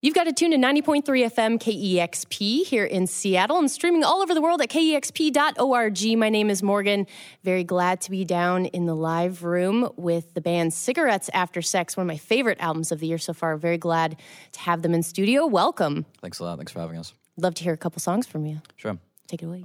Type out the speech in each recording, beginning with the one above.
You've got to tune to 90.3 FM KEXP here in Seattle and streaming all over the world at kexp.org. My name is Morgan. Very glad to be down in the live room with the band Cigarettes After Sex, one of my favorite albums of the year so far. Very glad to have them in studio. Welcome. Thanks a lot. Thanks for having us. Love to hear a couple songs from you. Sure. Take it away.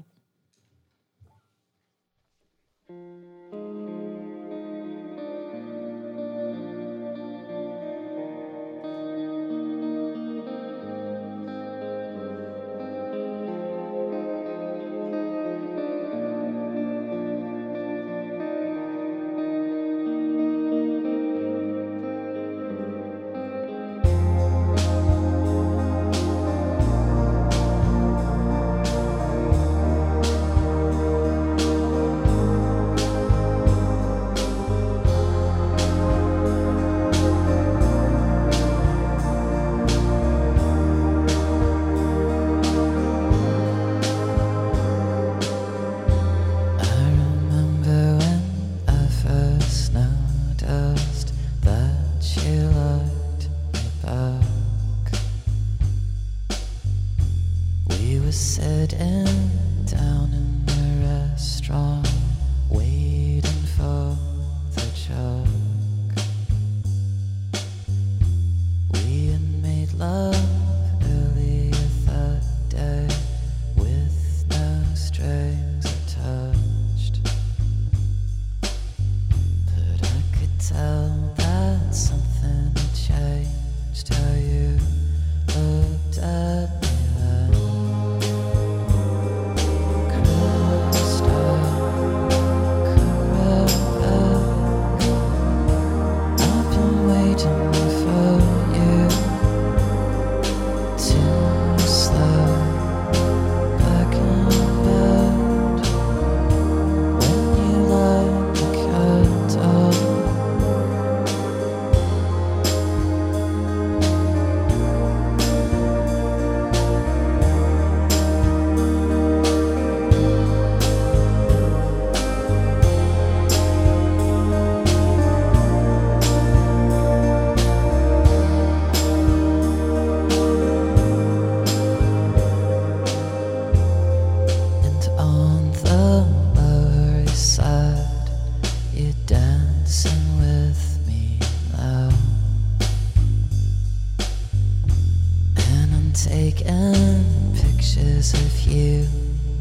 taking pictures of you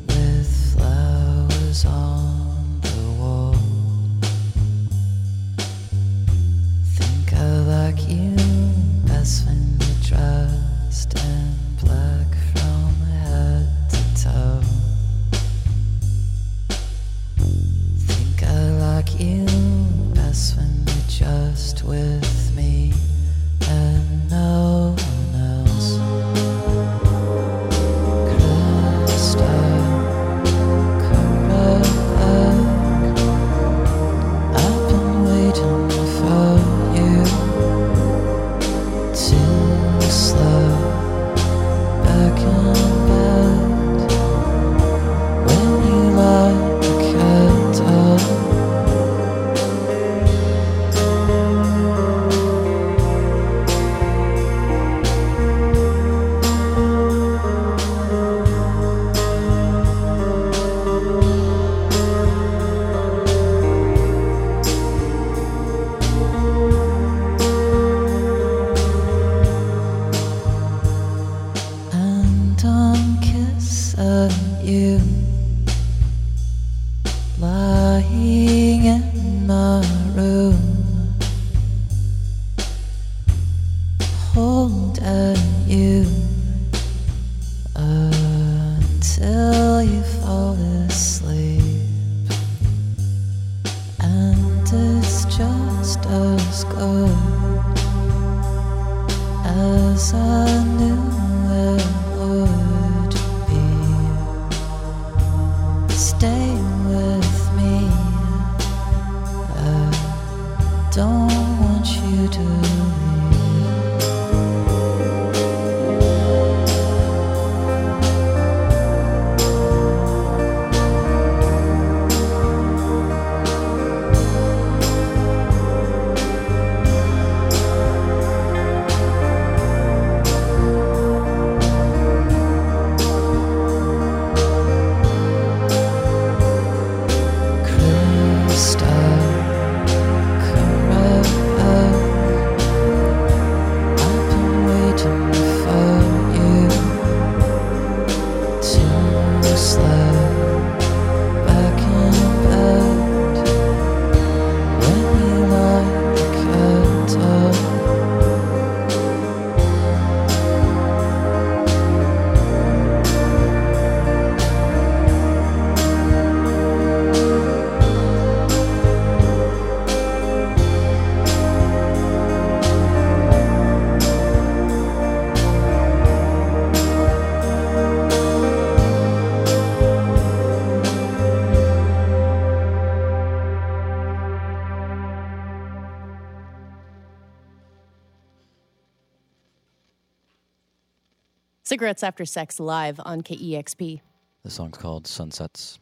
with flowers on. just go as I. Cigarettes After Sex live on KEXP. The song's called Sunsets.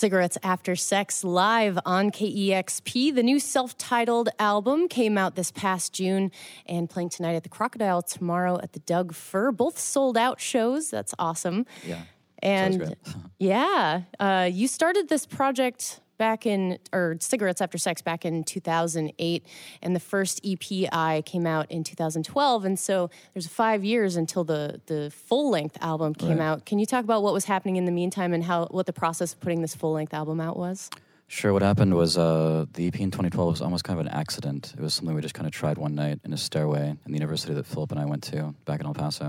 Cigarettes After Sex live on KEXP. The new self titled album came out this past June and playing tonight at the Crocodile, tomorrow at the Doug Fir. Both sold out shows. That's awesome. Yeah. And yeah, uh, you started this project back in, or Cigarettes After Sex back in 2008, and the first EPI came out in 2012. And so there's five years until the the full length album came Right. out. Can you talk about what was happening in the meantime and how what the process of putting this full length album out was? Sure. What happened was uh, the EP in 2012 was almost kind of an accident. It was something we just kind of tried one night in a stairway in the university that Philip and I went to back in El Paso,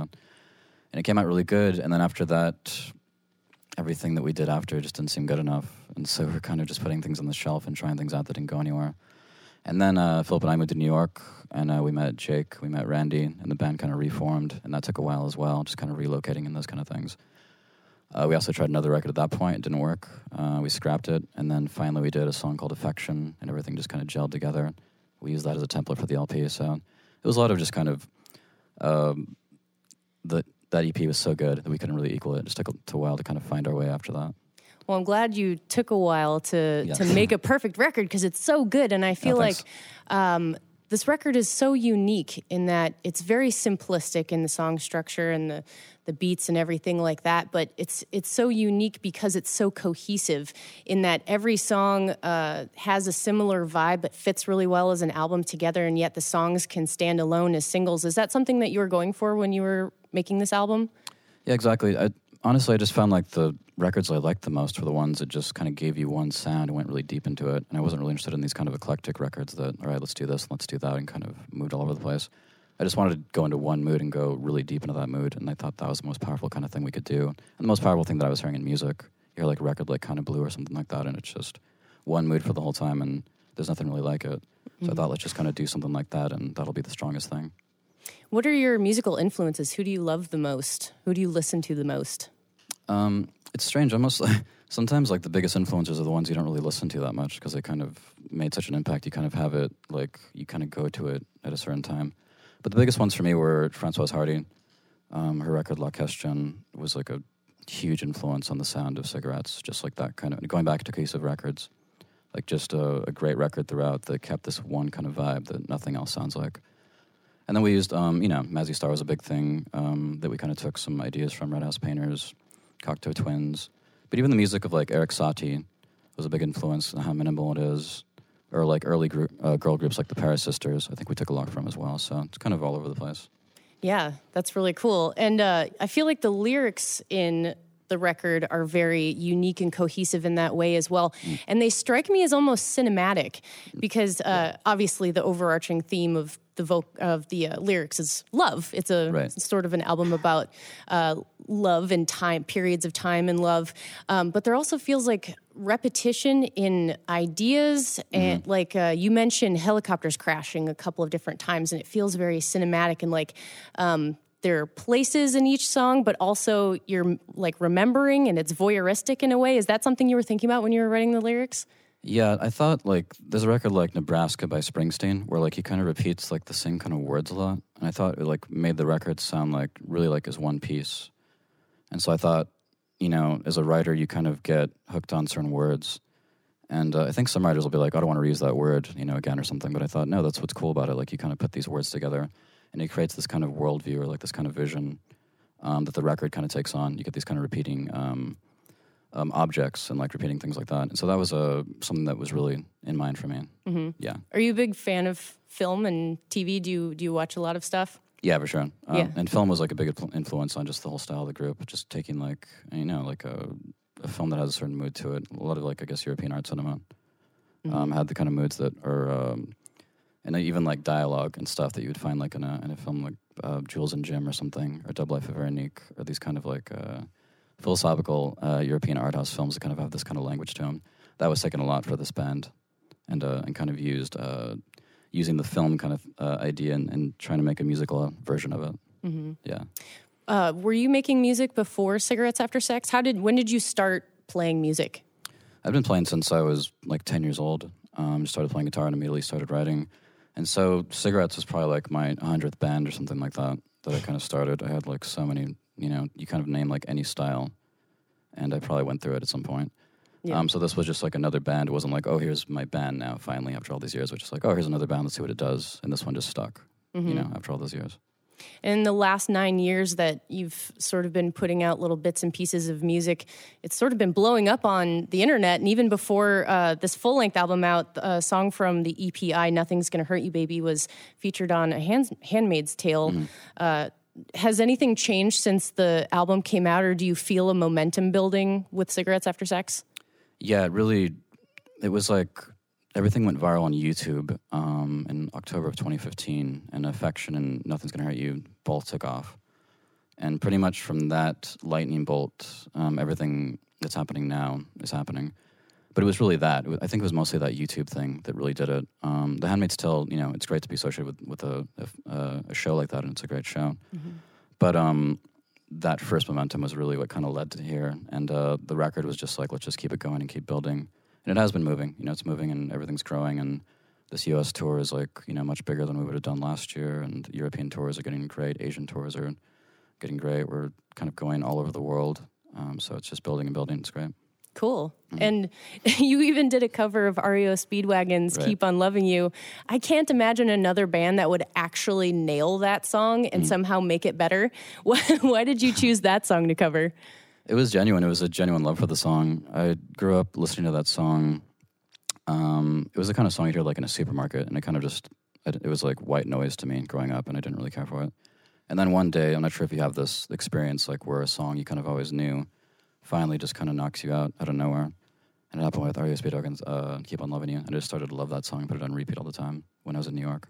and it came out really good. And then after that, everything that we did after just didn't seem good enough, and so we're kind of just putting things on the shelf and trying things out that didn't go anywhere. And then uh, Philip and I moved to New York, and uh, we met Jake, we met Randy, and the band kind of reformed, and that took a while as well, just kind of relocating and those kind of things. Uh, we also tried another record at that point. It didn't work. Uh, we scrapped it. And then finally, we did a song called Affection, and everything just kind of gelled together. We used that as a template for the LP. So it was a lot of just kind of. Um, the, that EP was so good that we couldn't really equal it. It just took a, while to kind of find our way after that. Well, I'm glad you took a while to Yes. to make a perfect record because it's so good, and I feel like um, this record is so unique in that it's very simplistic in the song structure and the the beats and everything like that. But it's it's so unique because it's so cohesive in that every song uh, has a similar vibe, but fits really well as an album together, and yet the songs can stand alone as singles. Is that something that you were going for when you were making this album? Yeah, exactly. I, honestly, I just found like the records I liked the most were the ones that just kind of gave you one sound and went really deep into it. And I wasn't really interested in these kind of eclectic records that, all right, let's do this, let's do that, and kind of moved all over the place. I just wanted to go into one mood and go really deep into that mood. And I thought that was the most powerful kind of thing we could do. And the most powerful thing that I was hearing in music. You hear like a record like Kind of Blue or something like that, and it's just one mood for the whole time, and there's nothing really like it. So I mm-hmm. thought, let's just kind of do something like that, and that'll be the strongest thing. What are your musical influences? Who do you love the most? Who do you listen to the most? Um, it's strange. Almost sometimes like the biggest influences are the ones you don't really listen to that much because they kind of made such an impact. You kind of have it like you kind of go to it at a certain time. But the biggest ones for me were Francoise Hardy. Um, her record La Question was like a huge influence on the sound of cigarettes, just like that kind of going back to cohesive records, like just a, a great record throughout that kept this one kind of vibe that nothing else sounds like. And then we used, um, you know, Mazzy Star was a big thing um, that we kind of took some ideas from Red House Painters, Cocteau Twins, but even the music of like Erik Satie was a big influence and how minimal it is, or like early group, uh, girl groups like the Paris Sisters. I think we took a lot from as well. So it's kind of all over the place. Yeah, that's really cool. And uh, I feel like the lyrics in the record are very unique and cohesive in that way as well. And they strike me as almost cinematic because uh, obviously the overarching theme of the of the uh, lyrics is love. It's a Right. it's sort of an album about uh, love and time, periods of time and love. Um, but there also feels like repetition in ideas and like uh, you mentioned helicopters crashing a couple of different times and it feels very cinematic and like um, there are places in each song but also you're like remembering and it's voyeuristic in a way is that something you were thinking about when you were writing the lyrics Yeah, I thought like there's a record like Nebraska by Springsteen where like he kind of repeats like the same kind of words a lot, and I thought it like made the record sound like really like as one piece. And so I thought, you know, as a writer, you kind of get hooked on certain words, and uh, I think some writers will be like, I don't want to reuse that word, you know, again or something. But I thought, no, that's what's cool about it. Like you kind of put these words together, and it creates this kind of worldview or like this kind of vision um, that the record kind of takes on. You get these kind of repeating. Um, um, objects and like repeating things like that. And so that was uh, something that was really in mind for me. Mm-hmm. Yeah, are you a big fan of film and tv do you do you watch a lot of stuff yeah, for sure. Um, Yeah. And film was like a big influence on just the whole style of the group. Just taking like you know like a, a film that has a certain mood to it. A lot of like I guess European art cinema um, had the kind of moods that are. And even like dialogue and stuff that you would find like in a in a film like uh, Jules and Jim or something or Double Life of Veronique or these kind of like uh, philosophical uh, European art house films that kind of have this kind of language to them. That was taken a lot for this band, and uh, and kind of used uh, using the film kind of uh, idea and, and trying to make a musical version of it. Mm-hmm. Yeah, uh, were you making music before cigarettes after sex how did when did you start playing music I've been playing since I was like ten years old. Um, started playing guitar and immediately started writing, and so Cigarettes was probably like my hundredth band or something like that that I kind of started. I had like so many, you know, you kind of name like any style, and I probably went through it at some point. Yeah. Um, so this was just like another band. It wasn't like, oh, here's my band now. Finally, after all these years, which is like, oh, here's another band. Let's see what it does. And this one just stuck. You know, after all those years. In the last nine years that you've sort of been putting out little bits and pieces of music, it's sort of been blowing up on the internet. And even before uh, this full length album out, a song from the EPI, Nothing's Gonna Hurt You Baby, was featured on a hand, Handmaid's Tale. Uh, has anything changed since the album came out, or do you feel a momentum building with Cigarettes After Sex? Yeah, it really. It was like everything went viral on YouTube um, in October of 2015, and Affection and Nothing's Gonna Hurt You both took off. And pretty much from that lightning bolt, um, everything that's happening now is happening. But it was really that. I think it was mostly that YouTube thing that really did it. Um, the Handmaid's Tale, you know, it's great to be associated with, with a, a, a show like that, and it's a great show. But um, that first momentum was really what kind of led to here. And uh, the record was just like, let's just keep it going and keep building. And it has been moving. You know, it's moving and everything's growing. And this U.S. tour is like, you know, much bigger than we would have done last year. And European tours are getting great. Asian tours are getting great. We're kind of going all over the world. Um, so it's just building and building. It's great. Cool. And you even did a cover of REO Speedwagon's Right. Keep on Loving You. I can't imagine another band that would actually nail that song and somehow make it better. Why, why did you choose that song to cover? It was genuine. It was a genuine love for the song. I grew up listening to that song. Um, it was the kind of song you'd hear like in a supermarket, and it kind of just it, was like white noise to me growing up, and I didn't really care for it. And then one day, I'm not sure if you have this experience, like where a song you kind of always knew finally just kind of knocks you out out of nowhere. And it happened with REO Speedwagon's uh, "Keep on Loving You." I just started to love that song, put it on repeat all the time when I was in New York.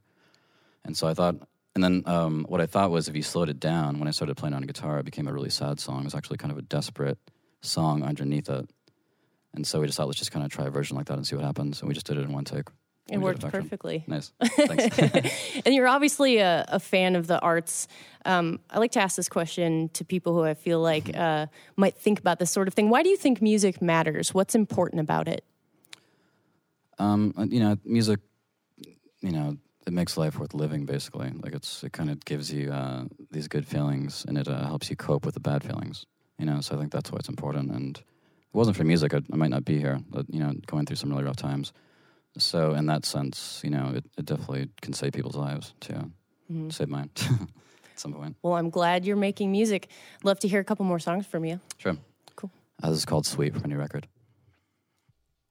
And so I thought, and then um, what I thought was if you slowed it down, when I started playing on a guitar, it became a really sad song. It was actually kind of a desperate song underneath it. And so we just thought, let's just kind of try a version like that and see what happens. And we just did it in one take. It We worked perfectly. Nice. Thanks. and you're obviously a, a fan of the arts. Um, I like to ask this question to people who I feel like uh, might think about this sort of thing. Why do you think music matters? What's important about it? um, you know, music, you know, it makes life worth living, basically. Like it's, it kind of gives you uh, these good feelings and it uh, helps you cope with the bad feelings, you know, so I think that's why it's important. And if it wasn't for music, I, I might not be here, but, you know, going through some really rough times. So in that sense, you know, it, it definitely can save people's lives too. Save mine at some point. Well, I'm glad you're making music. Love to hear a couple more songs from you. Sure. Cool. Uh, this is called Sweet from a new record.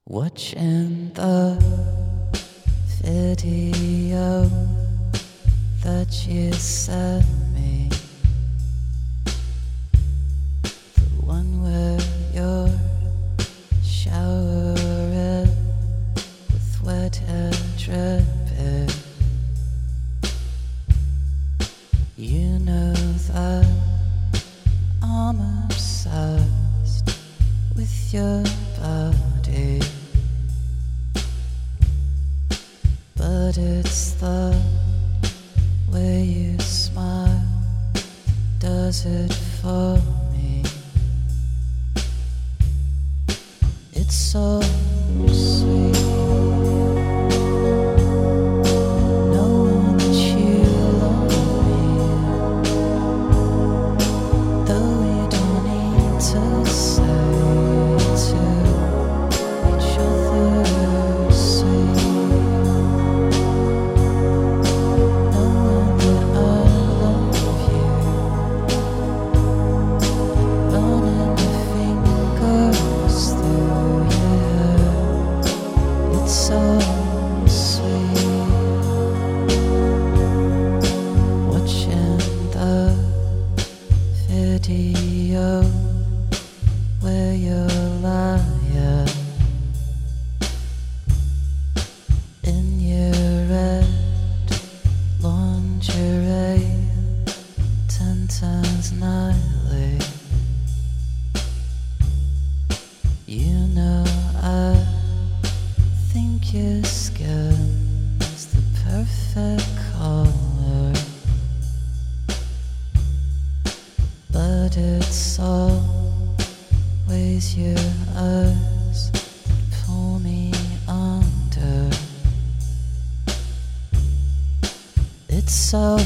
Watching the video that you sent But it's always your eyes that pull me under. It's so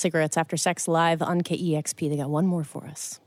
Cigarettes After Sex live on KEXP. They got one more for us.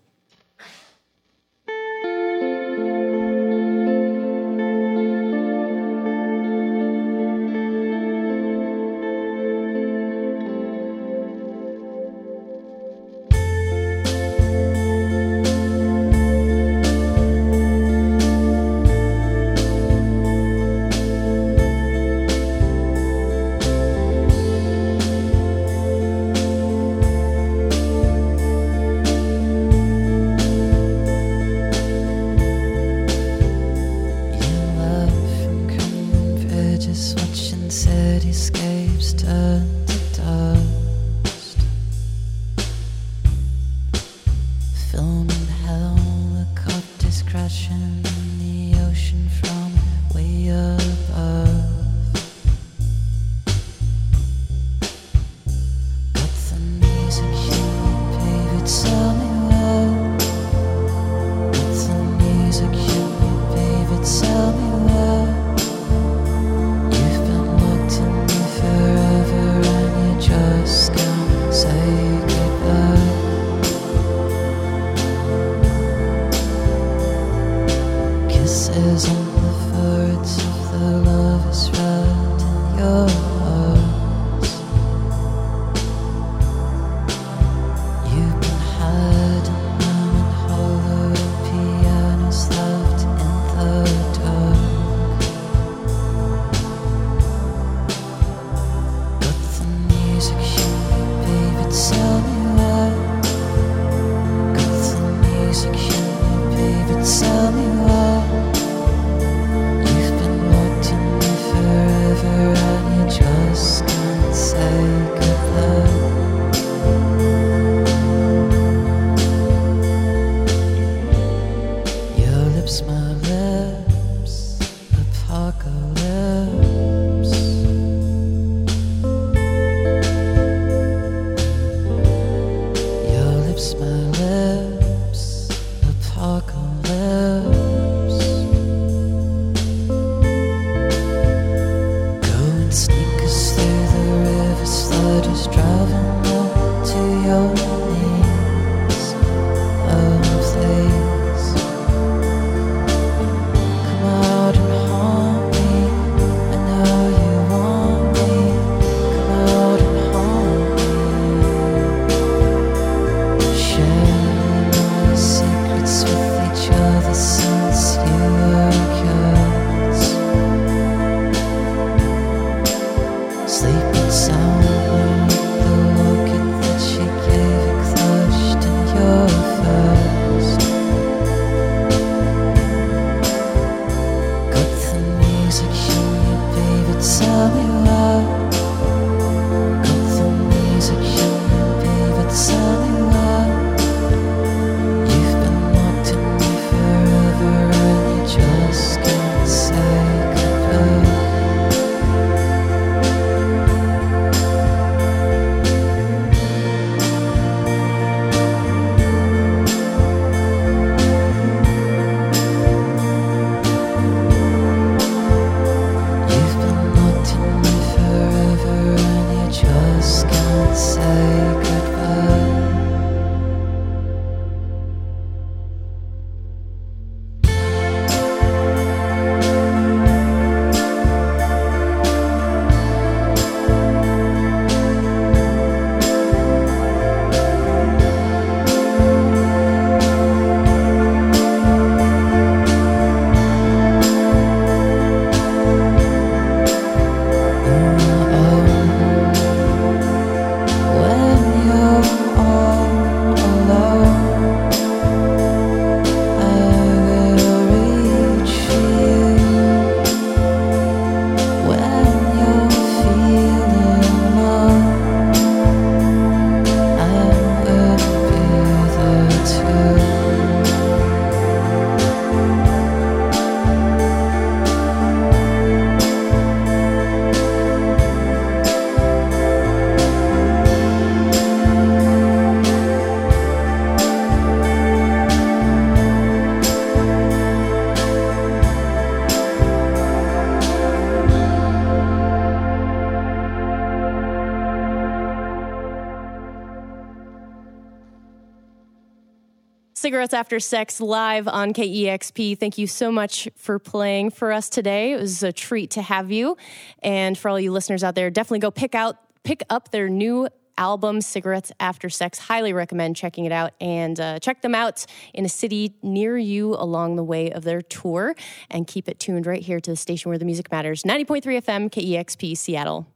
Cigarettes After Sex live on KEXP. Thank you so much for playing for us today. It was a treat to have you. And for all you listeners out there, definitely go pick out pick up their new album cigarettes after sex highly recommend checking it out and uh, check them out in a city near you along the way of their tour and keep it tuned right here to the station where the music matters 90.3 fm kexp seattle